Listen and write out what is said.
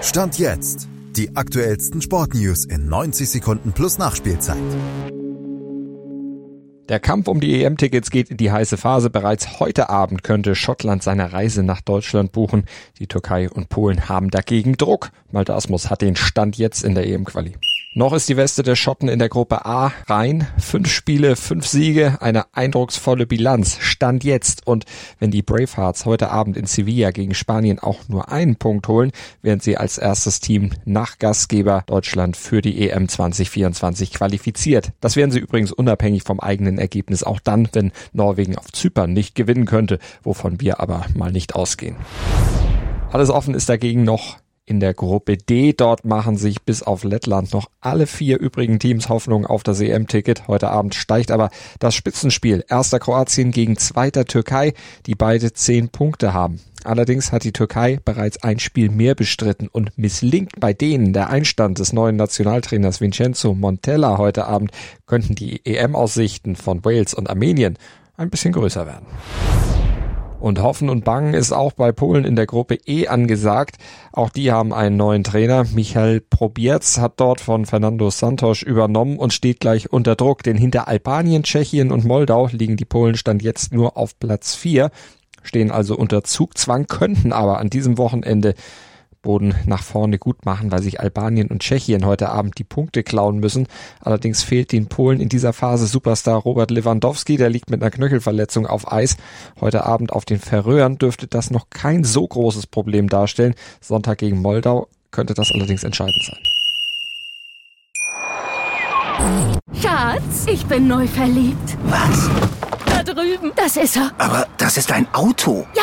Stand jetzt. Die aktuellsten Sportnews in 90 Sekunden plus Nachspielzeit. Der Kampf um die EM-Tickets geht in die heiße Phase. Bereits heute Abend könnte Schottland seine Reise nach Deutschland buchen. Die Türkei und Polen haben dagegen Druck. Malte Asmus hat den Stand jetzt in der EM-Quali. Noch ist die Weste der Schotten in der Gruppe A rein. Fünf Spiele, fünf Siege, eine eindrucksvolle Bilanz. Stand jetzt. Und wenn die Bravehearts heute Abend in Sevilla gegen Spanien auch nur einen Punkt holen, werden sie als erstes Team nach Gastgeber Deutschland für die EM 2024 qualifiziert. Das werden sie übrigens unabhängig vom eigenen Ergebnis auch dann, wenn Norwegen auf Zypern nicht gewinnen könnte, wovon wir aber mal nicht ausgehen. Alles offen ist dagegen noch in der Gruppe D. Dort machen sich bis auf Lettland noch alle vier übrigen Teams Hoffnung auf das EM-Ticket. Heute Abend steigt aber das Spitzenspiel. Erster Kroatien gegen zweiter Türkei, die beide zehn Punkte haben. Allerdings hat die Türkei bereits ein Spiel mehr bestritten und misslingt bei denen der Einstand des neuen Nationaltrainers Vincenzo Montella heute Abend, könnten die EM-Aussichten von Wales und Armenien ein bisschen größer werden. Und Hoffen und Bangen ist auch bei Polen in der Gruppe E angesagt. Auch die haben einen neuen Trainer. Michael Probierz hat dort von Fernando Santos übernommen und steht gleich unter Druck, denn hinter Albanien, Tschechien und Moldau liegen die Polen stand jetzt nur auf Platz 4, stehen also unter Zugzwang, könnten aber an diesem Wochenende Boden nach vorne gut machen, weil sich Albanien und Tschechien heute Abend die Punkte klauen müssen. Allerdings fehlt den Polen in dieser Phase Superstar Robert Lewandowski, der liegt mit einer Knöchelverletzung auf Eis. Heute Abend auf den Färöern dürfte das noch kein so großes Problem darstellen. Sonntag gegen Moldau könnte das allerdings entscheidend sein. Schatz, ich bin neu verliebt. Was? Da drüben. Das ist er. Aber das ist ein Auto. Ja,